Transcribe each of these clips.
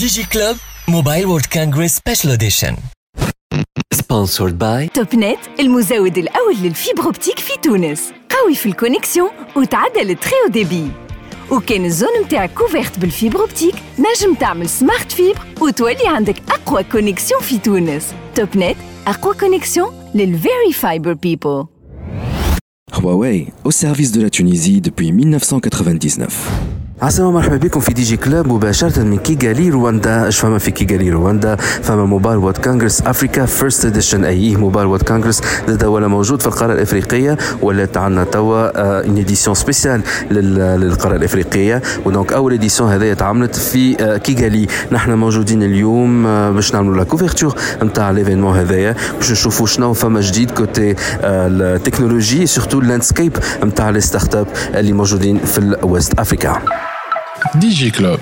DigiClub Mobile World Congress Special Edition Sponsored by توب نت المزود الأول للفيبر اوبتيك في تونس قوي في الكونيكسيون وتعدل التري او ديبي وكان الزون متاعك كوفيرت بالفيبر اوبتيك نجم تعمل سمارت فيبر وتولي عندك أقوى كونيكسيون في تونس توب نت أقوى كونيكسيون للفيري فايبر بيبل Huawei, au service de la Tunisie depuis 1999. عسلامة مرحبا بكم في دي جي كلاب مباشرة من كيغالي رواندا. أش فما في كيغالي رواندا؟ فما وات كونغرس أفريكا فيرست اديشن أي موبايل وات كونغرس؟ زاد ولا موجود في القارة الإفريقية ولات عندنا توا ان اديسيون سبيسيال للقارة الإفريقية. ودونك أول اديسيون هذايا تعملت في آه، كيغالي. نحن موجودين اليوم آه، باش نعملوا لا كوفرتور نتاع ليفينمون هذايا باش نشوفوا شنو فما جديد كوتي التكنولوجي سورتو اللاندسكيب نتاع لي ستارت اب اللي موجودين في الويست افريكا DigiClub.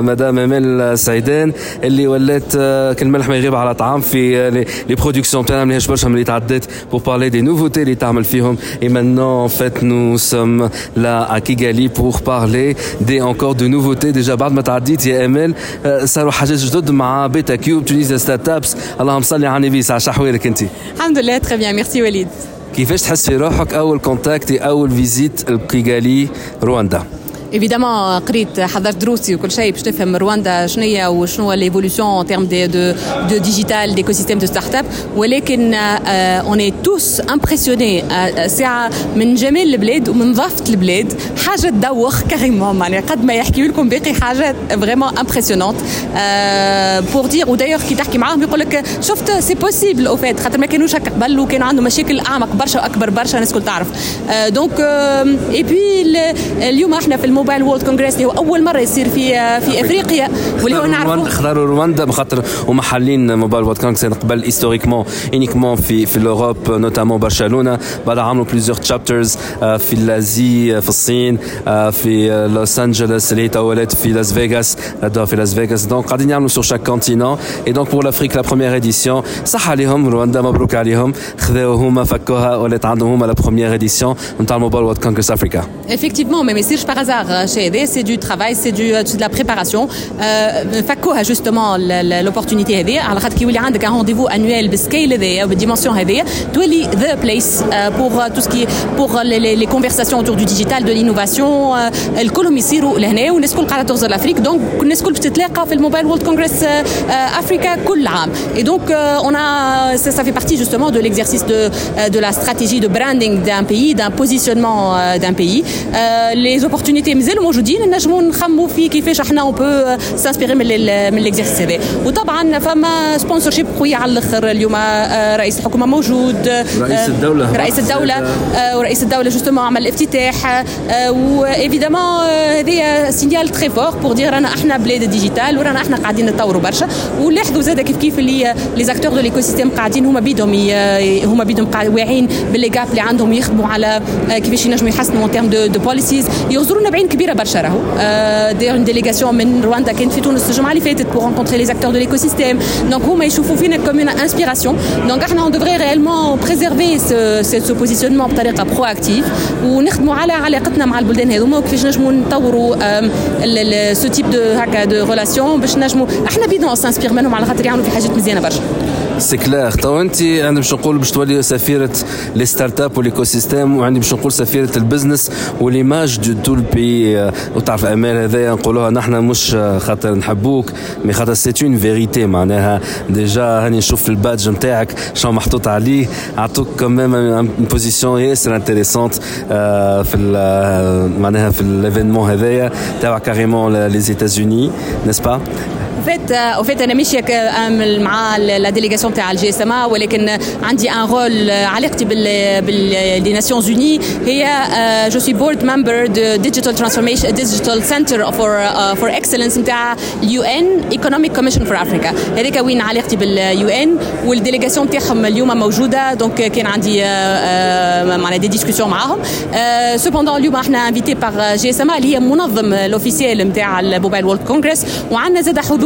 مدام امال سعيدان اللي ولات كل ملح ما يغيب على طعام في لي برودكسيون تاعنا مليهاش برشا ملي تعدات بور بارلي دي نوفوتي اللي تعمل فيهم. اي مانون ان فيت نو سوم لا ا كيغالي بور بارلي دي انكور دو نوفوتي ديجا بعد ما تعديت يا امال صاروا حاجات جدد مع بيتا كيوب تونيزيا ستارت ابس اللهم صل على النبي ساعة شحوالك أنت. الحمد لله تري بيان ميرسي وليد كيفاش تحس في روحك أول كونتاكت أول فيزيت لكيغالي رواندا؟ ايفيدامون قريت حضرت دروسي وكل شيء باش تفهم رواندا شنو هي وشنو ليفولوسيون ان تيرم دو دو دو ديجيتال ديكو سيستيم دو ستارت اب ولكن اون اي توس امبرسيوني ساعه من جمال البلاد ومن نظافه البلاد حاجه تدوخ كاريمون معناها قد ما يحكي لكم باقي حاجات فريمون امبرسيونونت بور دير ودايوغ كي تحكي معاهم يقول لك شفت سي بوسيبل او فات خاطر ما كانوش هكا قبل وكانوا عندهم مشاكل اعمق برشا واكبر برشا الناس الكل تعرف دونك اي بي اليوم احنا في الموبايل وورلد كونغرس اللي هو أول مرة يصير في في إفريقيا. واللي هو نعرفه اختاروا رواندا خاطر هما حالين موبايل وورلد كونغرس قبل هيستوريكمون انيكمون في في الأوروب نوتامون برشلونة. بعد عملوا بليزيور تشابترز في الأزي في الصين في لوس انجلوس اللي هي تولت في لاس فيغاس في لاس فيغاس دونك قاعدين يعملوا سور شاك كونتينون اي دونك بور لافريك لا بروميير اديسيون صح عليهم رواندا مبروك عليهم. خذاو هما فكوها ولات عندهم هما لا بروميير اديسيون نتاع الموبايل وورلد كونغرس افريكا Effectivement, mais, mais c'est par hasard chez ED, c'est du travail, c'est du, de la préparation. Euh, فكوها justement l'opportunité هذه على خاطر كي يولي عندك un rendez-vous annuel بالسكيل هذايا وبالديمونسيون هذايا تولي the place euh, pour tout ce qui pour les, les, les conversations autour du digital, de l'innovation euh, الكلهم يصيروا لهنا والناس الكل قاعده تغزر لافريك دونك الناس الكل بتتلاقى في الموبايل وورلد كونغرس افريكا كل عام. Et donc euh, on a ça, ça fait partie justement de l'exercice de de la stratégie de branding d'un pays, d'un positionnement d'un pays. les opportunités مازالوا موجودين نجموا نخموا في كيفاش إحنا اون بو سانسبيري من من الاكزرسيس هذا. وطبعا فما سبونسورشيب قويه على الأخر اليوم رئيس الحكومة موجود رئيس الدولة رئيس الدولة ورئيس الدولة جوستومون عمل الافتتاح وإيفيدامون هذه سينيال تري فور بور دير رانا إحنا بلاد الديجيتال ورانا إحنا قاعدين نتطوروا برشا. ولاحظوا زاد كيف كيف اللي لي زاكتور دو ليكو سيستيم قاعدين هما بيدهم هما بيدهم واعيين باللي جاب اللي عندهم يخدموا على كيفاش ينجموا يحسنوا ان تيرم دو بوليسيز يغزرونا بعين كبيره برشا راهو داير اون ديليغاسيون من رواندا كانت في تونس الجمعه اللي فاتت بور رونكونتري لي زاكتور دو ليكو سيستيم دونك هما يشوفوا فينا كوم اون انسبيراسيون دونك احنا اون دوفري ريالمون بريزيرفي سو بوزيسيونمون بطريقه برو اكتيف ونخدموا على علاقتنا مع البلدان هذوما وكيفاش نجموا نطوروا سو تيب دو هكا دو ريلاسيون باش نجموا احنا بيدون سانسبير منهم على خاطر يعملوا في حاجات مزيانه برشا سي كلير تو انت أنا باش نقول باش تولي سفيرة لي ستارت اب والايكو سيستيم وعندي باش نقول سفيرة البزنس وليماج دو تو البي وتعرف أمال هذايا نقولوها نحن مش خاطر نحبوك مي خاطر سي اون فيريتي معناها. ديجا هاني نشوف البادج نتاعك شنو محطوط عليه. عطوك كمام بوزيسيون ياسر انتيريسونت في معناها في الإيفينمون هذايا تبع كاريمون لي زيتازوني نسبا fait, au fait, أنا ماشيه مع لا ديليغاسيون تاع الجي إس إم ولكن عندي ان رول علاقتي بال ناسيونز Unis هي جو سوي بورد ممبر دو ديجيتال ترانسفورميشن ديجيتال سنتر فور فور اكسلنس نتاع اليو ان ايكونوميك كوميشن فور افريكا هذيك وين علاقتي باليو ان والديليغاسيون تاعهم اليوم موجودة. دونك كان عندي معناها دي ديسكسيون معاهم. سوبوندون اليوم إحنا انفيتي باغ جي إس إم اللي هي منظم الاوفيسيال نتاع الموبايل وورلد كونغرس وعندنا زاد حضور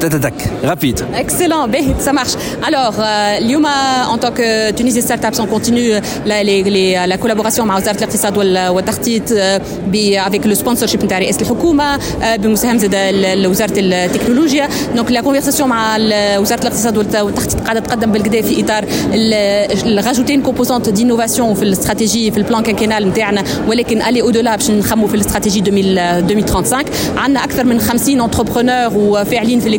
تك rapide. Excellent, ça marche. Alors, euh, Liuma, en tant que Tunisie Startups, on continue la, les, les, la collaboration مع وزارة الاقتصاد والتخطيط avec le sponsorship نتاع رئاسة الحكومة بمساهمة وزارة التكنولوجيا. دونك لا كونفرساسيون مع وزارة الاقتصاد والتخطيط قاعدة تقدم بالكدا في إطار راجوتين كومبوزونت دينوفاسيون في الاستراتيجي في البلان كانكينال نتاعنا ولكن الي او دولا باش نخموا في الاستراتيجي 2035 عندنا أكثر من 50 انتربرونور وفاعلين في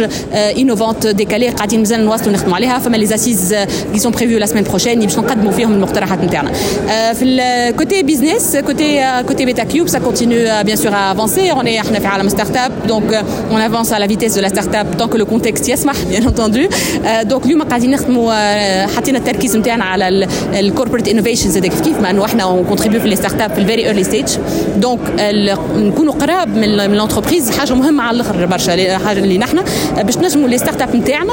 ابروش innovante décalée قاعدين مازال نواصلوا نخدموا عليها. فما لي اسيز qui sont prévues la semaine prochaine. باش نقدموا فيهم المقترحات نتاعنا. في الكوتي بيزنس كوتي كوتي بيتا كيوب bien sûr à avancer. On est إحنا في عالم ستارت اب avance à la vitesse de la start up tant que le contexte يسمح bien entendu. Donc اليوم قاعدين نخدموا حطينا التركيز نتاعنا على الكوربريت انوفيشنز هذاك كيف ما انه إحنا ونكونتريبيو في لي ستارت اب في الفيري ايرلي ستيج دونك نكونوا قراب من الانتربريز حاجة مهمة على الأخر برشا. حاجة اللي نحن باش نجموا لي ستارت اب نتاعنا.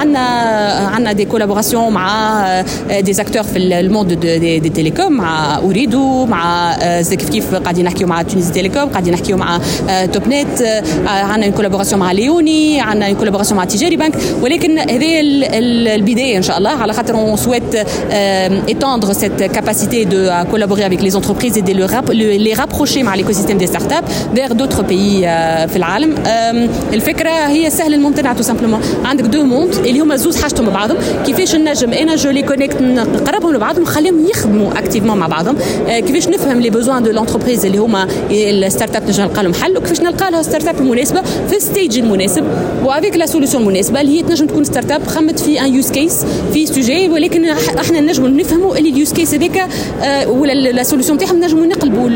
عندنا عندنا دي كولابوراسيون مع دي زاكتور في الموند دي, دي تيليكوم مع أوريدو مع كيف كيف قاعدين نحكيو مع تونس تيليكوم قاعدين نحكيو مع توب نت عندنا كولابوراسيون مع ليوني عندنا كولابوراسيون مع تيجاري بنك ولكن هذه البداية إن شاء الله على خاطر اون سويت étendre cette capacité de collaborer avec les entreprises et de les rapprocher مع l'écosystème des vers d'autres pays في العالم. الفكرة هي سهل الممتنع تو سامبلومون عندك دو موند اللي هما زوز حاجتهم ببعضهم. كيفاش نجم أنا جو لي كونيكت نقربهم لبعضهم نخليهم يخدموا اكتيفمون مع بعضهم. كيفاش نفهم لي بوزوان دو لونتربريز اللي هما الستارت اب نجم نلقى لهم حل وكيفاش نلقى لها ستارت اب المناسبه في الستيج المناسب وافيك لا سوليسيون المناسبه اللي هي تنجم تكون ستارت اب خمت في ان يوز كيس في سوجي ولكن أحنا نجموا نفهموا اللي اليوز كيس هذاك ولا لا سوليسيون تاعهم نجموا نقلبوا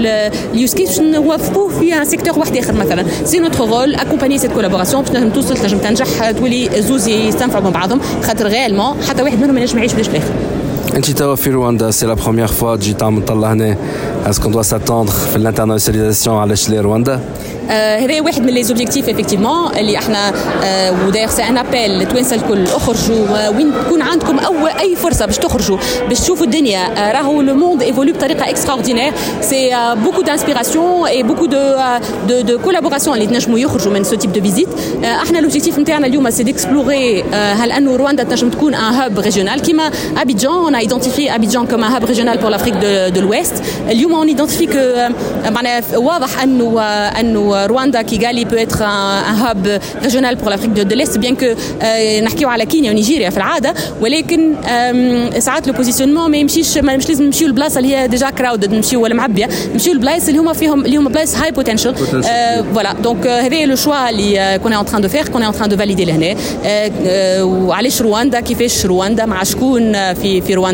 اليوز كيس باش نوظفوه في ان سيكتور واحد آخر مثلا. سي نوتر رول اكومباني سيت كولابوراسيون باش تنجم توصل تنجم تنجح تولي زوز يستنفعوا من بعضهم. خاطر غيالمون حتى واحد منهم ما ينجم يعيش بلاش الآخر انت توا في رواندا سي لا بروميير فوا تجي تعمل طلع هنا اسكو دوا ساتوندر في الانترناسيوناليزاسيون علاش لي رواندا هذا واحد من لي زوبجيكتيف افكتيفمون اللي إحنا وداير سي ان ابل لتوانسة الكل اخرجوا وين تكون عندكم اول أي فرصة باش تخرجوا باش تشوفوا الدنيا. راهو لو موند ايفولو بطريقة اكستراوردينير سي بوكو دانسبيراسيون اي بوكو دو دو دو كولابوراسيون اللي تنجموا يخرجوا من سو تيب دو فيزيت إحنا لوبجيكتيف نتاعنا اليوم سي ديكسبلوري هل أنه رواندا تنجم تكون ان هاب ريجيونال كيما ابيجان اون ايدنتيفي ابيجان كوم ان هاب ريجيونال بور لافريك دو لويست اليوم اون ايدنتيفي كو معناها واضح انه انه رواندا كيغالي بو اتر ان هاب ريجيونال بور لافريك دو ليست بيان كو نحكيو على كينيا ونيجيريا في العاده ولكن ساعات لو بوزيسيونمون ما يمشيش ما مش لازم نمشيو البلاصه اللي هي ديجا كراودد نمشيو ولا معبيه نمشيو البلايص اللي هما فيهم اللي هما بلايص هاي بوتنشال فوالا دونك هذا لو شوا اللي كون ان تران دو فير كون ان تران دو فاليدي لهنا وعلاش رواندا كيفاش رواندا مع شكون في في رواندا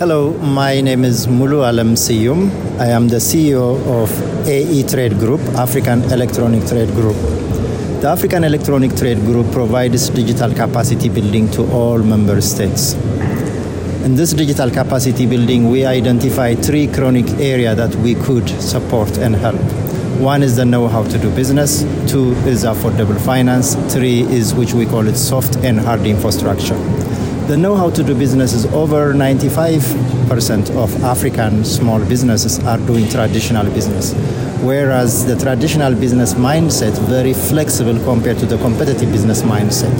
Hello, my name is Mulu Alam Siyum. I am the CEO of AE Trade Group, African Electronic Trade Group. The African Electronic Trade Group provides digital capacity building to all member states. In this digital capacity building, we identify three chronic areas that we could support and help. One is the know-how to do business, two is affordable finance, three is which we call it soft and hard infrastructure. The know-how to do business is over 95% of African small businesses are doing traditional business, whereas the traditional business mindset very flexible compared to the competitive business mindset.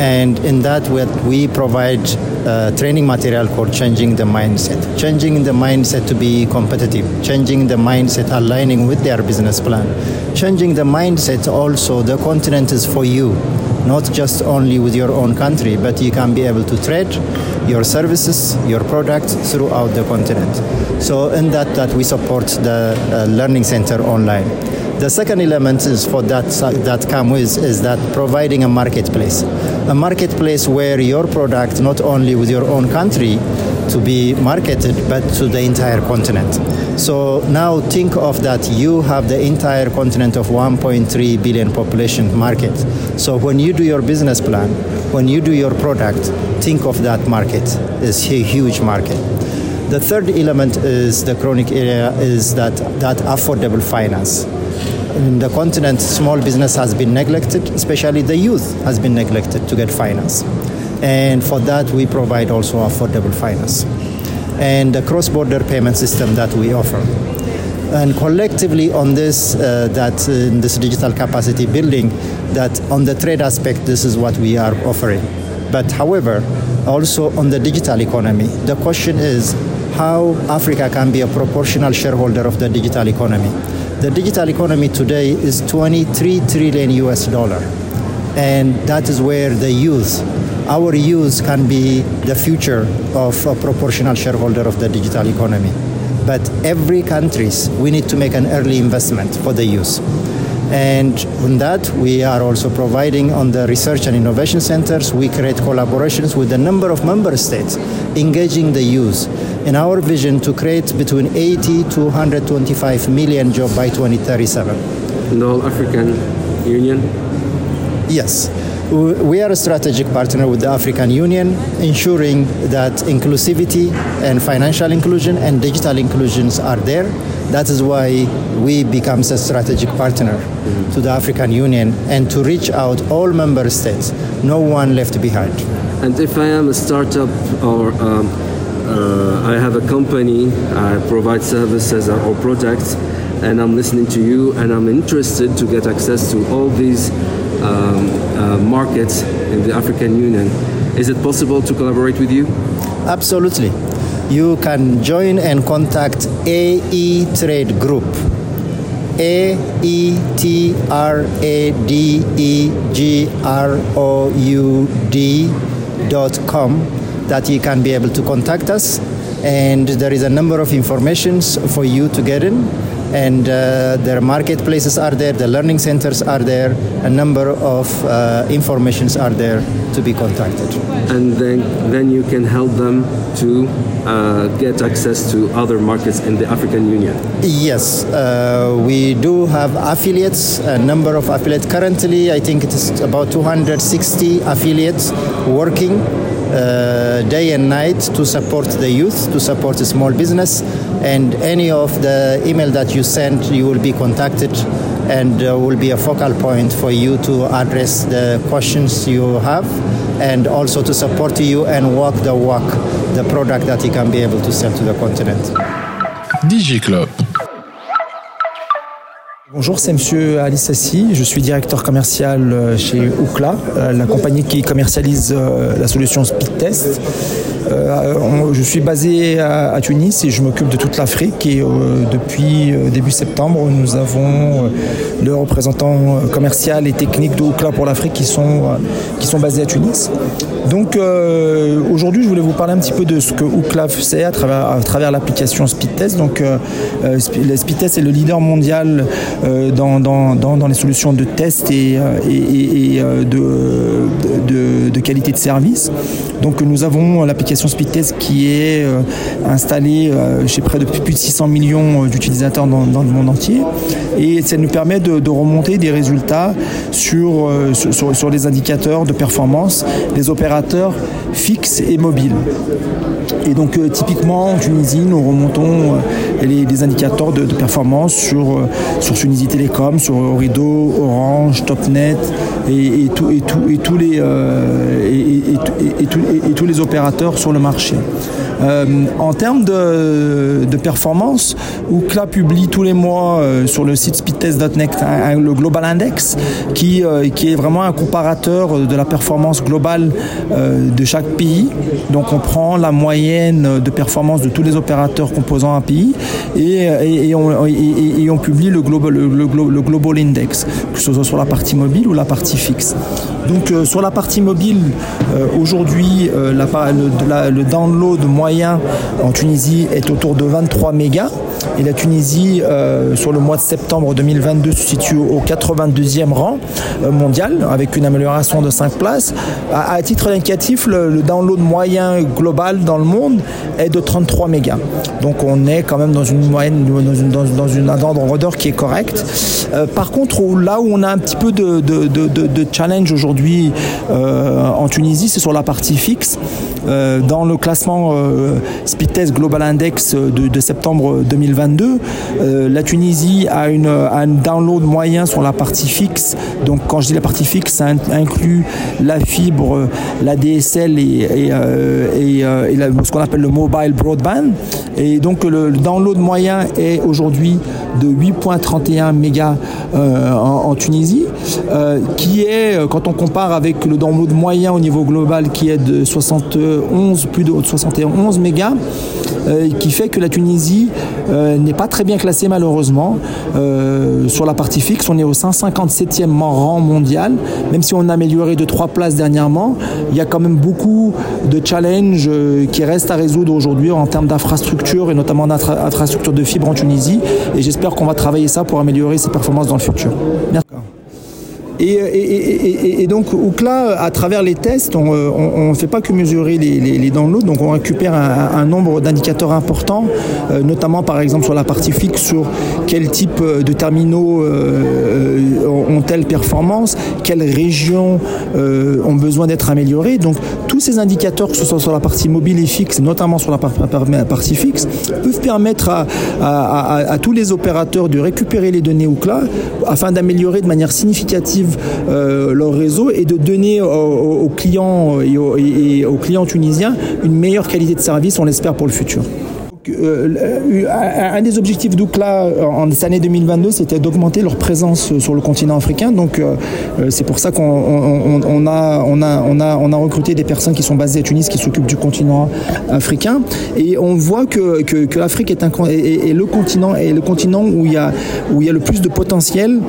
And in that, we provide uh, training material called Changing the Mindset. Changing the mindset to be competitive, changing the mindset aligning with their business plan. Changing the mindset also, the continent is for you, not just only with your own country, but you can be able to trade your services, your products throughout the continent. So in that, that we support the uh, Learning Center online. The second element is for that that come with is that providing a marketplace, a marketplace where your product not only with your own country to be marketed, but to the entire continent. So now think of that you have the entire continent of 1.3 billion population market. So when you do your business plan, when you do your product, think of that market. It's a huge market. The third element is the chronic area is that that affordable finance in the continent, small business has been neglected, especially the youth has been neglected to get finance. And for that, we provide also affordable finance and the cross-border payment system that we offer. And collectively on this, uh, that in this digital capacity building, that on the trade aspect, this is what we are offering. But however, also on the digital economy, the question is how Africa can be a proportional shareholder of the digital economy. The digital economy today is 23 trillion US dollar. And that is where the youth, our youth can be the future of a proportional shareholder of the digital economy. But every countries, we need to make an early investment for the youth. And on that, we are also providing on the research and innovation centers. We create collaborations with a number of member states, engaging the youth in our vision to create between 80 to 125 million jobs by 2037. In the African Union? Yes. We are a strategic partner with the African Union, ensuring that inclusivity and financial inclusion and digital inclusions are there. That is why we become a strategic partner to the African Union and to reach out all member states, no one left behind. And if I am a startup or um, uh, I have a company, I provide services or products, and I'm listening to you, and I'm interested to get access to all these um, uh, markets in the African Union. Is it possible to collaborate with you? Absolutely. You can join and contact AE Trade Group. A E T R A D E G R O U D dot com that you can be able to contact us and there is a number of informations for you to get in and uh, their marketplaces are there, the learning centers are there, a number of uh, informations are there to be contacted. And then, then you can help them to uh, get access to other markets in the African Union. Yes, uh, we do have affiliates, a number of affiliates. Currently, I think it is about 260 affiliates working uh, day and night to support the youth, to support the small business. And any of the email that you send, you will be contacted and uh, will be a focal point for you to address the questions you have and also to support you and walk the walk, the product that you can be able to sell to the continent. DJ Club. Bonjour, c'est Monsieur Ali Sassi. Je suis directeur commercial euh, chez Oukla, euh, la compagnie qui commercialise euh, la solution Speed Test. Je suis basé à, Tunis et je m'occupe de toute l'Afrique. Et depuis début septembre, nous avons le représentant commercial et technique de pour l'Afrique qui sont basés à Tunis. Donc aujourd'hui, je voulais vous parler un petit peu de ce que Oukla fait à travers, l'application Speed Test. Donc, Speed Test est le leader mondial euh, dans, les solutions de test et, euh, euh, de, qualité de service. Donc nous avons l'application Speedtest qui est installée chez près de plus de 600 millions d'utilisateurs dans, le monde entier et ça nous permet de, remonter des résultats sur, sur, les indicateurs de performance des opérateurs fixes et mobiles. Et donc typiquement en Tunisie, nous remontons les, indicateurs de, performance sur, sur Tunisie Télécom, sur Orido, Orange, Topnet et, tous les opérateurs sur le marché. Euh, en termes de, performance, Oukla publie tous les mois euh, sur le site speedtest.net le Global Index qui, euh, qui est vraiment un comparateur de la performance globale de chaque pays. Donc on prend la moyenne de performance de tous les opérateurs composant un pays et, on, publie le Global, Index, que ce soit sur la partie mobile ou la partie fixe. Donc sur la partie mobile, aujourd'hui, le download moyen en Tunisie est autour de 23 mégas. Et la Tunisie, euh, sur le mois de septembre 2022, se situe au 82e rang euh, mondial, avec une amélioration de 5 places. À, titre indicatif, le, download moyen global dans le monde est de 33 mégas. Donc on est quand même dans une moyenne, dans une, dans, une ordre qui est correcte. Euh, par contre, là où on a un petit peu de, de challenge aujourd'hui en Tunisie, c'est sur la partie fixe. dans le classement Speedtest Global Index de, septembre 2022. Euh, la Tunisie a, une, un download moyen sur la partie fixe. Donc quand je dis la partie fixe, ça inclut la fibre, la DSL et, euh, euh, ce qu'on appelle le mobile broadband. Et donc le, download moyen est aujourd'hui de 8.31 mégas en, Tunisie, qui est, quand on compare avec le download moyen au niveau global qui est de 71, plus de 71 mégas, euh, qui fait que la Tunisie euh, n'est pas très bien classée malheureusement. Euh, sur la partie fixe, on est au 157e rang mondial, même si on a amélioré de trois places dernièrement. Il y a quand même beaucoup de challenges qui restent à résoudre aujourd'hui en termes d'infrastructure et notamment d'infrastructure de fibre en Tunisie. Et j'espère qu'on va travailler ça pour améliorer ses performances dans le futur. Merci. Et, donc, Oukla, à travers les tests, on ne fait pas que mesurer les, les, downloads, donc on récupère un, nombre d'indicateurs importants, euh, notamment par exemple sur la partie fixe, sur quel type de terminaux euh, ont telle performance, quelles régions euh, ont besoin d'être améliorées. Donc, tous ces indicateurs, que ce soit sur la partie mobile et fixe, notamment sur la partie fixe, peuvent permettre à, tous les opérateurs de récupérer les données Oukla afin d'améliorer de manière significative euh, leur réseau et de donner aux, clients et aux clients tunisiens une meilleure qualité de service, on l'espère pour le futur. Euh, un des objectifs d'Oukla euh, en cette année 2022, c'était d'augmenter leur présence sur le continent africain. Donc, euh, c'est pour ça qu'on a, recruté des personnes qui sont basées à Tunis, qui s'occupent du continent africain. Et on voit que, que, l'Afrique est, le continent, où il y a, le plus de potentiel,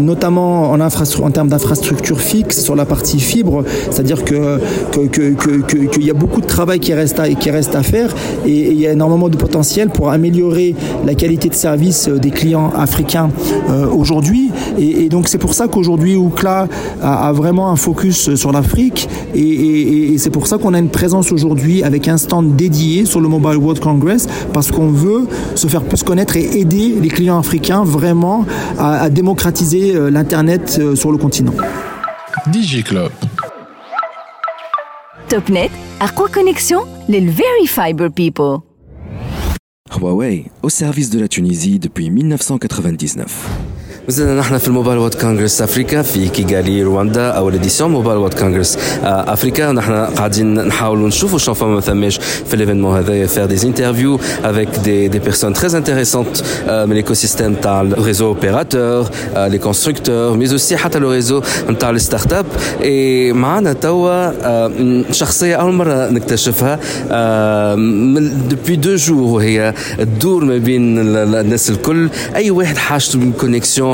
notamment en, termes d'infrastructures fixes sur la partie fibre. C'est-à-dire qu'il y a beaucoup de travail qui reste à, qui reste à faire et, et il y a énormément de potentiel pour améliorer la qualité de service euh, des clients africains euh, aujourd'hui. Et, donc c'est pour ça qu'aujourd'hui Oukla a, vraiment un focus sur l'Afrique et, c'est pour ça qu'on a une présence aujourd'hui avec un stand dédié sur le Mobile World Congress parce qu'on veut se faire plus connaître et aider les clients africains vraiment à, à démocratiser euh, l'Internet sur le continent. DigiClub. TopNet, à quoi connexion les Very Fiber People. Huawei, au service de la Tunisie depuis 1999. مازلنا نحن في الموبايل وورد كونغرس أفريكا في كيغالي رواندا أو ليديسيون موبايل وورد كونغرس أفريكا. نحن قاعدين نحاولوا نشوفوا شنو فما ما ثماش في ليفينمون هذايا فير دي انترفيو افيك دي دي بيرسون تري انتريسونت من الايكوسيستيم تاع الريزو اوبيراتور لي كونستركتور مي اوسي حتى لو ريزو نتاع لي ستارت اب اي معنا توا شخصية أول مرة نكتشفها دوبوي دو جور وهي تدور ما بين الناس الكل. أي واحد حاجته كونيكسيون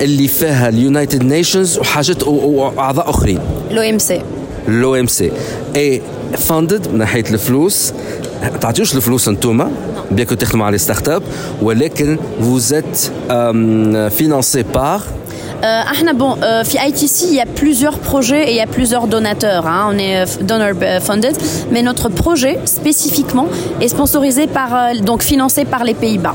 اللي فيها اليونايتد نيشنز وحاجات و- و- واعضاء اخرين l'OMC. لو ام سي اي فاندد من ناحيه الفلوس تعطيوش الفلوس انتوما بيان كو تخدموا على ستارت اب ولكن فوزيت فينانسي بار Euh, ahna, bon, euh, في ITC, il y a plusieurs projets et il y a plusieurs donateurs. hein. On est euh, donor euh, funded, mais notre projet spécifiquement est sponsorisé par, euh, donc financé par les Pays-Bas.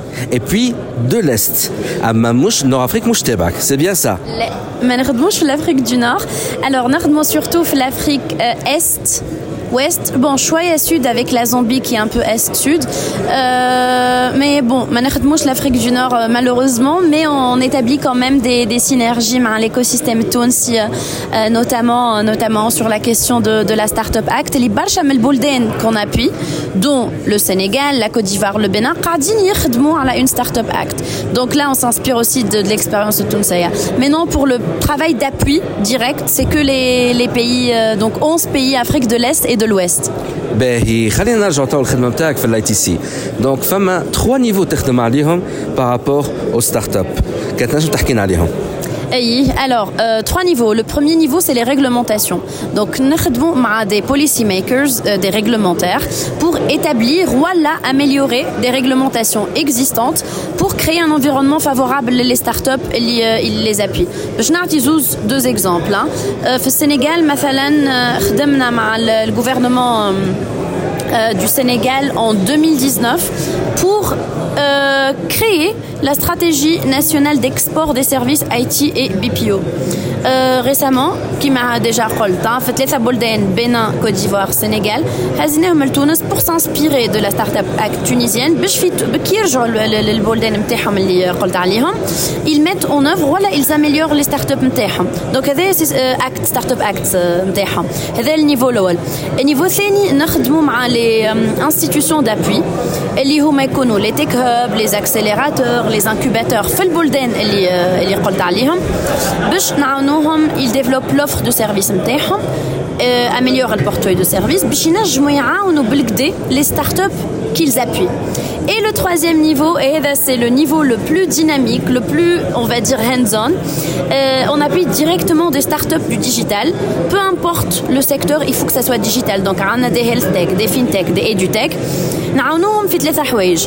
et puis de l'Est. À Mamouche, Nord-Afrique, Mouchtebak. C'est bien ça Mais l'Afrique du Nord. Alors, nous surtout l'Afrique euh, Est Ouest, bon, choix sud avec la Zambie qui est un peu est-sud. Euh, mais bon, ما نخدموش l'Afrique du Nord euh, malheureusement, mais on établit quand même des, des synergies avec l'écosystème Tounsi, euh, notamment, notamment sur la question de, de la Startup Act. Les Barcha Melbolden qu'on appuie, dont le Sénégal, la Côte d'Ivoire, le Bénin, قاعدين يخدموا على une Startup Act. Donc là, on s'inspire aussi de, de l'expérience de Tounsaïa. Mais non, pour le travail d'appui direct, c'est que les, les pays, euh, donc 11 pays Afrique de l'Est et de l'Ouest. باهي خلينا نرجعوا تو الخدمه نتاعك في الاي تي سي دونك فما 3 نيفو تخدم عليهم بارابور او ستارت اب كانت نجم تحكينا عليهم alors, euh, trois niveaux. Le premier niveau, c'est les réglementations. Donc, nous avons des policymakers, euh, des réglementaires, pour établir ou voilà, améliorer des réglementations existantes pour créer un environnement favorable les startups et les, euh, les appuient. Je n'ai deux exemples. Hein. Euh, au Sénégal, par nous avons le gouvernement euh, du Sénégal en 2019 pour créer la stratégie nationale d'export des services IT et BPO. Euh, récemment, qui m'a déjà قلت hein, fait les بلدان Bénin, Côte d'Ivoire, Sénégal, هزيناهم لتونس pour s'inspirer de la Startup Act tunisienne باش في كي يرجعوا للبلدان نتاعهم اللي قلت عليهم ils mettent en œuvre ولا ils améliorent les startups نتاعهم دونك هذا اكت ستارت اب اكت نتاعهم هذا النيفو الاول النيفو الثاني نخدموا مع لي انستيتيوشن دابوي اللي هما يكونوا لي تيك هاب لي اكسيليراتور لي انكوباتور في البلدان اللي اللي قلت عليهم باش نعاونوهم ils développent l'offre de service نتاعهم euh, améliorent le portefeuille de service باش ينجموا يعاونوا بالكدا les startups qu'ils appuient. Et le troisième niveau, et là, c'est le niveau le plus dynamique, le plus, on va dire, hands-on. Euh, on appuie directement des startups du digital. Peu importe le secteur, il faut que ça soit digital. Donc, on a des health tech, des fintech, des edutech. نعاونوهم في ثلاثه حوايج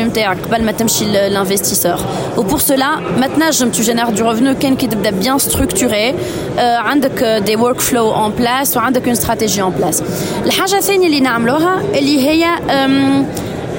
ريفونو نتاعك قبل ما تمشي لانفستيسور وبور سولا ما تنجم تو جينير دو ريفونو كان كي تبدا بيان ستركتوري آه عندك دي ورك فلو اون بلاس وعندك اون استراتيجي اون بلاس الحاجه الثانيه اللي نعملوها اللي هي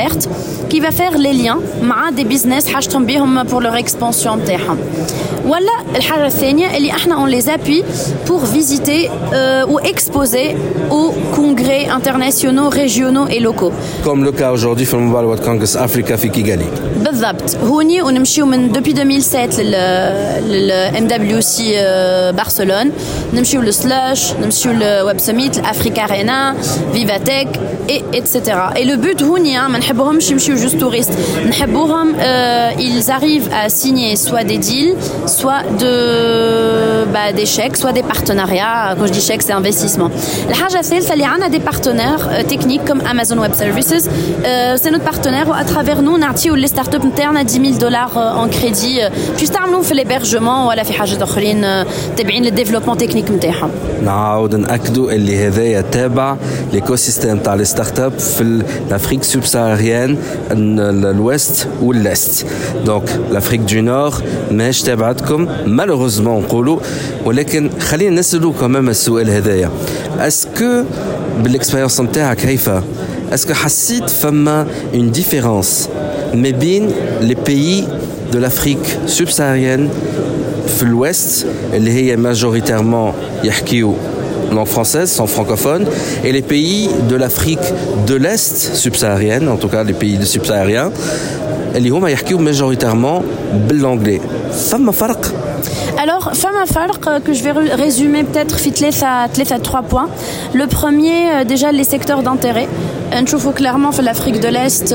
l'experte qui va faire les liens مع des business حاجتهم بيهم pour leur expansion نتاعهم ولا الحاجه الثانيه اللي احنا on les appuie pour visiter euh, ou exposer aux congrès internationaux régionaux et locaux comme le cas aujourd'hui في الموبايل وورد كونغرس افريكا في كيغالي بالضبط هوني ونمشيو من depuis 2007 لل لل MWC برشلونه نمشيو للسلاش نمشيو للويب سميت الافريكا ارينا فيفاتيك et etc. Et le but هوني ما نحبوهمش يمشيو juste touristes نحبوهم euh, ils arrivent à signer soit des deals soit de bah, des chèques soit des partenariats quand je dis chèques c'est investissement الحاجه الثالثه اللي عندنا des partenaires euh, techniques comme Amazon Web Services euh, c'est notre partenaire à travers nous نعطيو les startups نتاعنا 10 000 دولار en crédit باش يستعملوهم في الهبرجمون ولا في حاجات اخرين تابعين للديفلوبمون تكنيك نتاعهم نعاود ناكدوا اللي هذايا تابع ليكو سيستيم تاع لي ستارت اب في l'Afrique subsaharienne l'ouest ou l'est donc l'Afrique du Nord ماهيش تابعتكم malheureusement نقولوا ولكن خلينا نسالوا كمان السؤال هذايا اسكو بالاكسبيرينس نتاعك هيفا اسكو حسيت فما اون ديفيرونس ما بين لي بيي de l'Afrique subsaharienne في l'ouest اللي هي majoritairement يحكيو langue française, sont francophones, et les pays de l'Afrique de l'Est subsaharienne, en tout cas les pays subsahariens, اللي هما يحكيو majoritairement بالanglais. فما فرق alors, femme à que je vais résumer peut-être à trois points. Le premier, déjà les secteurs d'intérêt. نشوفوا clairement في l'Afrique de l'Est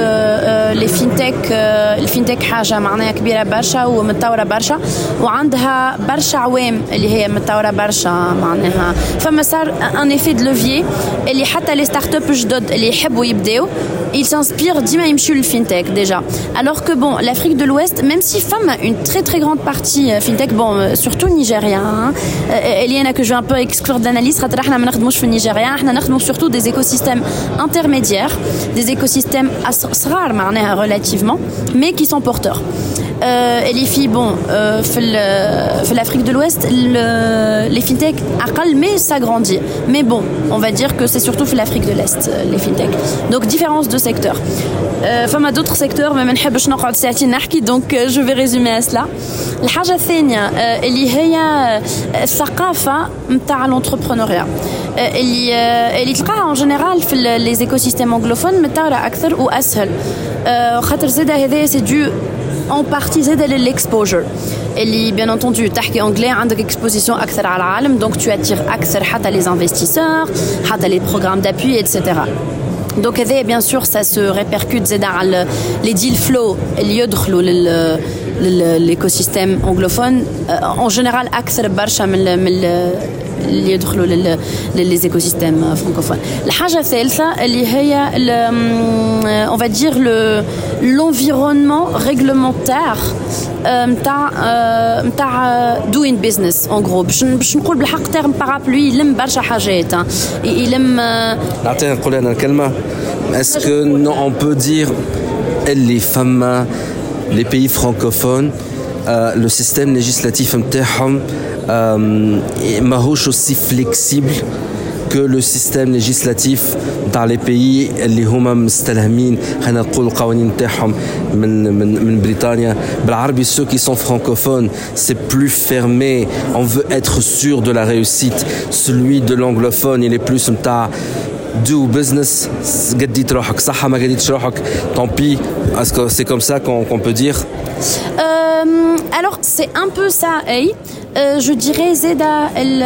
les fintech الفينتك حاجة معناها كبيرة برشا ومتطورة برشا وعندها برشا عوام اللي هي متطورة برشا معناها فما صار ان effet de levier اللي حتى les start-up جدد اللي يحبوا يبداو ils s'inspirent ديما يمشيو للفينتك déjà alors que bon l'Afrique de l'Ouest même si femme une très très grande partie fintech bon surtout nigérien اللي انا que je vais un peu exclure de l'analyse خاطر احنا ما نخدموش في النيجيريا احنا نخدموا surtout des écosystèmes intermédiaires des écosystèmes rares relativement, mais qui sont porteurs. Euh, et les filles, bon, euh, l'Afrique de l'Ouest, les fintech mais ça grandit. Mais bon, on va dire que c'est surtout l'Afrique de l'Est, les fintech. Donc différence de secteur. فما d'autres secteurs mais ما نحبش نقعد ساعتين نحكي donc je vais résumer à cela. الحاجة الثانية اللي هي الثقافة نتاع l'entrepreneuriat. اللي اللي تلقاها en général في les écosystèmes anglophones متطورة أكثر وأسهل. خاطر زاده هذايا c'est dû en partie l'exposure. Et bien entendu, tu anglais, tu exposition à donc tu attires à les investisseurs, à les programmes d'appui, etc. Donc, bien sûr, ça se répercute dans les deal flow, les يدخلوا لل l'écosystème anglophone en général أكثر برشا من من اللي يدخلوا للي écosystèmes francophones. الحاجة الثالثة اللي هي on va dire le l'environnement réglementaire نتاع نتاع doing business en gros باش باش نقول بالحق تيرم بارابلوي يلم برشا حاجات يلم نعطينا نقول انا الكلمه اسكو نو اون بو دير اللي فما les pays francophones le système législatif نتاعهم ماهوش aussi flexible que le système législatif dans les pays اللي هما مستلهمين خلينا نقولوا القوانين تاعهم من من من بريطانيا بالعربي ceux qui sont francophones c'est plus fermé on veut être sûr de la réussite celui de l'anglophone il est plus نتاع do business قديت روحك صح ما قديتش روحك tant pis est-ce que c'est comme ça qu'on qu'on peut dire Euh, alors c'est un peu ça hey. Euh, je dirais زيدا ال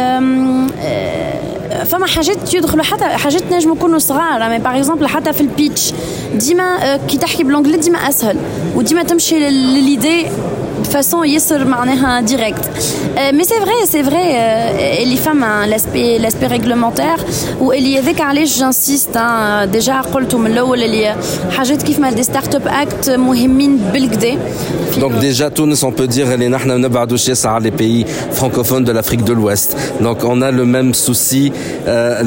آه، فما حاجات يدخلوا حتى حاجات نجموا يكونوا صغار يعني باغ اكزومبل حتى في البيتش ديما آه، كي تحكي بالانجلي ديما اسهل وديما تمشي لليدي façon يسر معناها direct. Euh, mais c'est vrai, c'est vrai, euh, اللي فما l'aspect l'aspect réglementaire واللي هذاك علاش جانسيست ديجا قلته من الاول اللي حاجات كيف ما دي ستارت اب اكت مهمين بالكدا Donc déjà, Tunis, on peut dire, les نحن نبعدوش ياسر les pays francophones de l'Afrique de l'Ouest. Donc on a le même souci euh,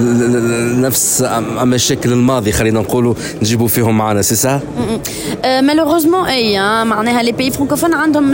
نفس المشاكل الماضي خلينا نقولوا نجيبوا فيهم معنا c'est ça مالوغوزمون اي معناها لي بيي فرانكوفون عندهم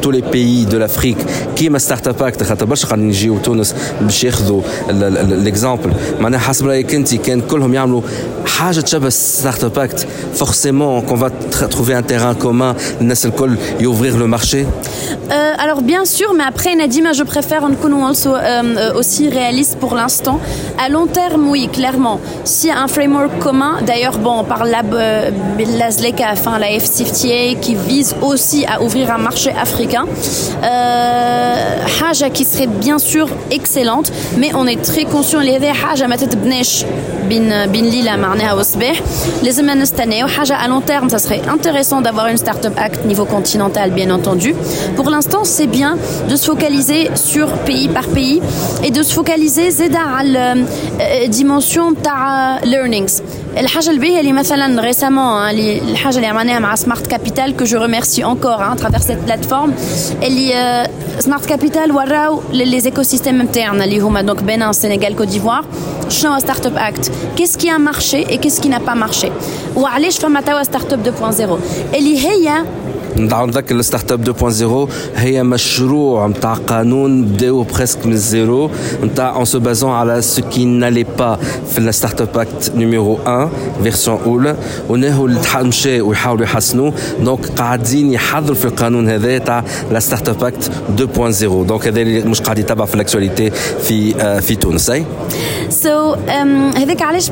tous les pays de l'Afrique كيما ستارت اب اكت خاطر برشا قاعدين يجيو تونس باش ياخذوا ليكزامبل معناها حسب رايك انت كان كلهم يعملوا حاجه تشبه ستارت اب اكت فورسيمون كون فا trouver un terrain commun الناس الكل يوفرير لو مارشي Euh, alors bien sûr, mais après Nadima, je préfère qu'on also, euh, aussi réaliste pour l'instant. À long terme, oui, clairement. S'il y a un framework commun, d'ailleurs, bon, on parle là, euh, la ZLECA, enfin la FCFTA, qui vise aussi à ouvrir un marché africain. cas. Hein. Euh, Haja qui serait bien sûr excellente, mais on est très conscient les Haja ma tête bin bin lila Les année Haja à long terme, ça serait intéressant d'avoir une startup act niveau continental bien entendu. Pour l'instant, c'est bien de se focaliser sur pays par pays et de se focaliser zeda euh, euh, dimension ta learnings. الحاجة الباهية اللي مثلا ريسامون اللي الحاجة اللي عملناها مع سمارت كابيتال que je remercie encore hein, à travers cette plateforme اللي سمارت كابيتال وراو les écosystèmes نتاعنا اللي هما donc Bénin, Sénégal, Côte d'Ivoire شنو ستارت اب اكت qu'est-ce qui a marché et qu'est-ce qui n'a pas marché وعلاش فما توا ستارت اب 2.0 اللي هي نذكر الستارت اب 2.0 هي مشروع نتاع قانون بداو بريسك من الزيرو نتاع اون سو بازون على سو كي نالي با في الستارت اب اكت نيميرو 1 فيرسيون أولى ونهو مشى ويحاولوا يحسنوا. دونك قاعدين يحضروا في القانون هذا تاع لا ستارت اب اكت 2.0 دونك هذا اللي مش قاعد يتابع في الاكtualité في في تونس أي؟ سو هذاك علاش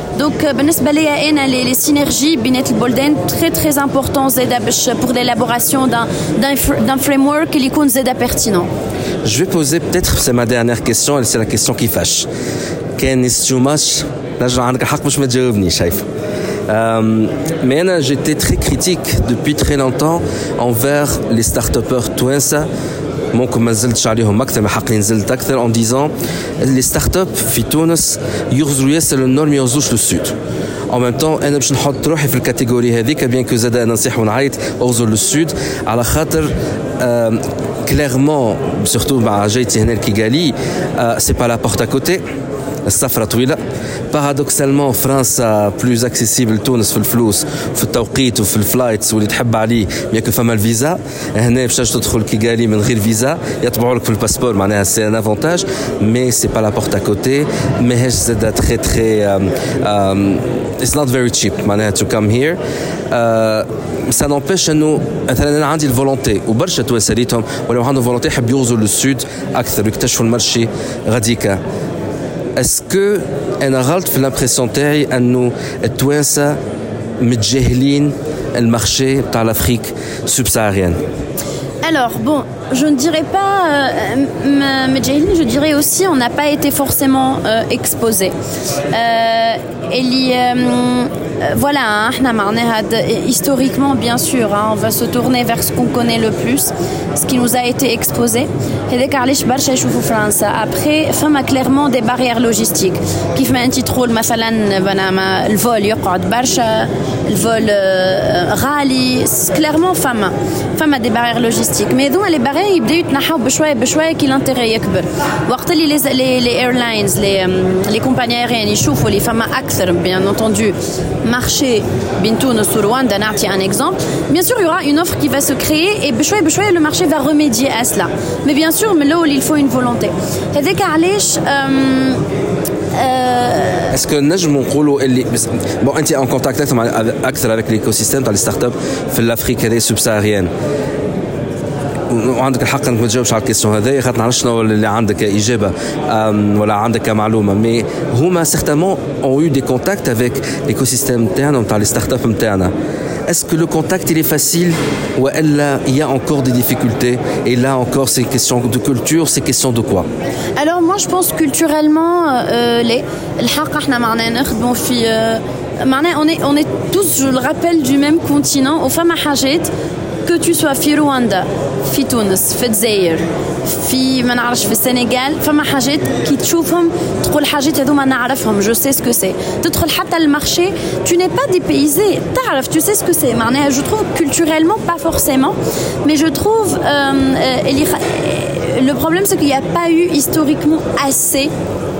دونك بالنسبه ليا انا لي, لي سينرجي بين البلدان تري تري امبورطون زاده باش بور ليلابوراسيون دان دان فريم ورك اللي يكون زاده بيرتينون Je vais poser peut-être, c'est ma dernière question, et c'est la question qui fâche. كان استوماش نرجع عندك الحق باش ما تجاوبني شايف mais أنا j'étais très critique depuis très longtemps envers les start-upers توانسة ممكن ما نزلتش عليهم أكثر حقي نزلت أكثر en disant les start-up في تونس يغزروا ياسر النور ما يغزوش للسود en même temps أنا باش نحط روحي في الكاتيجوري هذيك بيان كو زاد أنا نصيح ونعيط اغزر للسود على خاطر كليرمون سورتو مع جيتي هنا لكيغالي سي با لا بورت ا كوتي السفرة طويلة. بارادوكسالمون فرنسا بلوز اكسيسيبل تونس في الفلوس في التوقيت وفي الفلايتس واللي تحب عليه. ياكو فما الفيزا هنا باش تدخل كيغالي من غير فيزا يطبعوا لك في الباسبور معناها سي ان افونتاج مي سي با لا بورت ا كوتي ماهيش زاده تري تري اتس نوت فيري تشيب معناها تو كام هير سا نوبيش انه مثلا أنا عندي الفولونتي وبرشا توانسه ريتهم ولو عندهم فولونتي يحب يغزوا للسود أكثر ويكتشفوا المرشي غاديكا. اسكو انا غلط في الامبرسيون تاعي انه التوانسه متجاهلين المارشي تاع لافريك سوبساريان Alors, bon, je ne dirais pas, euh, je dirais aussi, on n'a pas été forcément euh, exposé. Euh, euh, voilà, hein, historiquement, bien sûr, hein, on va se tourner vers ce qu'on connaît le plus, ce qui nous a été exposé. Après, femme a clairement des barrières logistiques. Qui fait un titre rôle, le vol, le vol rallye, clairement femme. Femme a des barrières logistiques. Mais donc, les barrières, ils يتنحوا بشويه بشويه كي لانتيغي يكبر وقت اللي لي لي ايرلاينز لي لي كومباني ايريان يشوفوا اللي فما اكثر بيان انتوندو مارشي بين تونس ورواندا نعطي ان اكزومبل bien sûr il y aura une offre qui va se créer et بشويه بشويه le marché va remédier à cela mais bien sûr من الاول il faut une volonté هذاك علاش اسكو نجموا نقولوا اللي بون انت ان كونتاكت اكثر avec l'écosystème تاع الستارت اب في الافريك هذه سبساريان وعندك الحق انك ما تجاوبش على الكيستيون هذايا خاطر نعرف شنو اللي عندك اجابه ولا عندك كمعلومه مي هما سيغتامون اون يو دي كونتاكت افيك ليكوسيستيم تاعنا نتاع لي ستارت اب نتاعنا Est-ce que le contact il est facile ou il y a encore des difficultés Et là encore, c'est question de culture, c'est question de quoi Alors moi je pense culturellement, euh, les, on est, on est tous, je le rappelle, du même continent. Au femmes que tu sois في رواندا في تونس في الجزائر في ما نعرفش في السنغال فما حاجات كي تشوفهم تقول حاجات هذوما نعرفهم جو سي سكو سي تدخل حتى المارشي tu n'es pas dépaysé تعرف tu sais ce que c'est معناها je trouve culturellement pas forcément mais je trouve euh, euh, le problème c'est qu'il n'y a pas eu historiquement assez euh,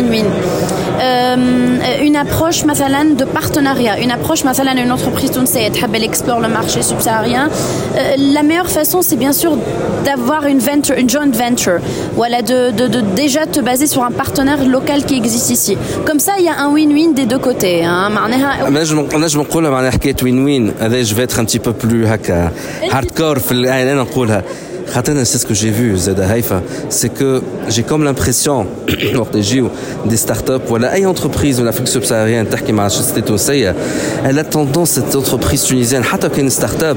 win-win. Euh, une approche مثلا de partenariat, une approche مثلا une entreprise tunisienne elle explore le marché subsaharien. Euh, la meilleure façon c'est bien sûr d'avoir une venture, une joint venture. Voilà, de, de, de, déjà te baser sur un partenaire local qui existe ici. Comme ça, il y a un win-win des deux côtés. Hein. نجم نقولها معناها حكايه وين وين هذا جو être un petit peu plus هكا هاردكور في انا نقولها c'est ce que j'ai vu, Zeda Haifa, c'est que j'ai comme l'impression, des startups, voilà, une entreprise de l'Afrique subsaharienne, elle a tendance, cette entreprise tunisienne, une startup,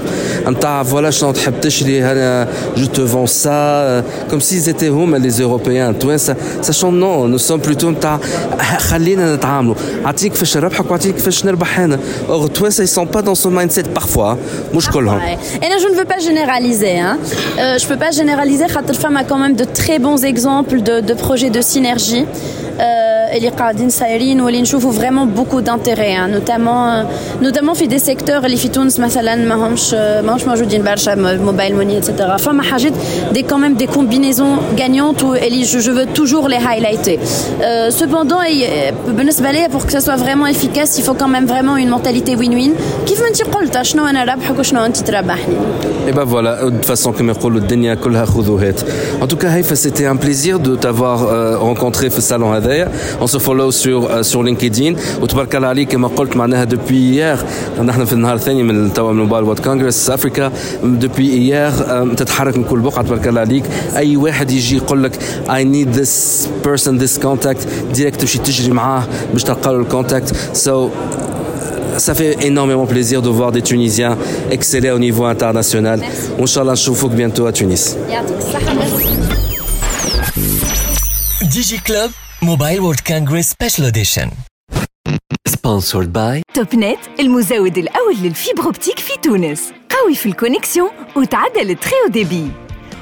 voilà, je te vends ça, comme s'ils étaient hum, les Européens, sachant non, nous sommes plutôt, خلينا نتعاملوا اعطيك كيفاش نربحك واعطيك كيفاش نربح انا اور التوانسه ils sont pas dans ce mindset parfois مش كلهم et là je ne veux pas généraliser hein. Euh, je peux pas généraliser. Femme a quand même de très bons exemples de, de projets de synergie اللي قاعدين سايرين واللي نشوفوا vraiment beaucoup d'intérêt notamment notamment في des secteurs اللي في تونس مثلا ما همش ما همش موجودين برشا موبايل موني etc فما حاجات des quand même des combinaisons gagnantes واللي je, je veux toujours les highlighter euh, cependant بالنسبه لي pour que ça soit vraiment efficace il faut quand même vraiment une mentalité win-win كيف ما انت قلت شنو انا رابحك وشنو انت تربحني Et ben voilà, de façon que يقولوا الدنيا كلها خذوهات. En tout cas, Haïfa, c'était un plaisir de t'avoir euh, rencontré في الصالون هذايا. On se follow sur euh, sur LinkedIn وتبارك الله عليك كما قلت معناها depuis hier نحن في النهار الثاني من توا من موبايل وات كونغرس افريكا depuis hier تتحرك من كل بقعه تبارك الله عليك اي واحد يجي يقول لك I need this person this contact ديريكت تمشي تجري معاه باش تلقى له الكونتاكت so ça fait énormément plaisir de voir des Tunisiens exceller au niveau international. Inch'Allah, je bientôt à Tunis. DigiClub Mobile World Congress Special Edition. Sponsored by توب المزود الأول للفيبر اوبتيك في تونس قوي في الكونيكسيون وتعدل التري ديبي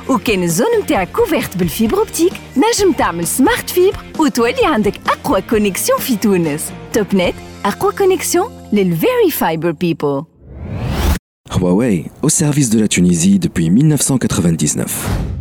وكان الزون متاعك كوفيرت بالفيبر اوبتيك نجم تعمل سمارت فيبر وتولي عندك أقوى كونيكسيون في تونس توب نت أقوى كونيكسيون للفيري فايبر بيبل Huawei, au service de la Tunisie depuis 1999.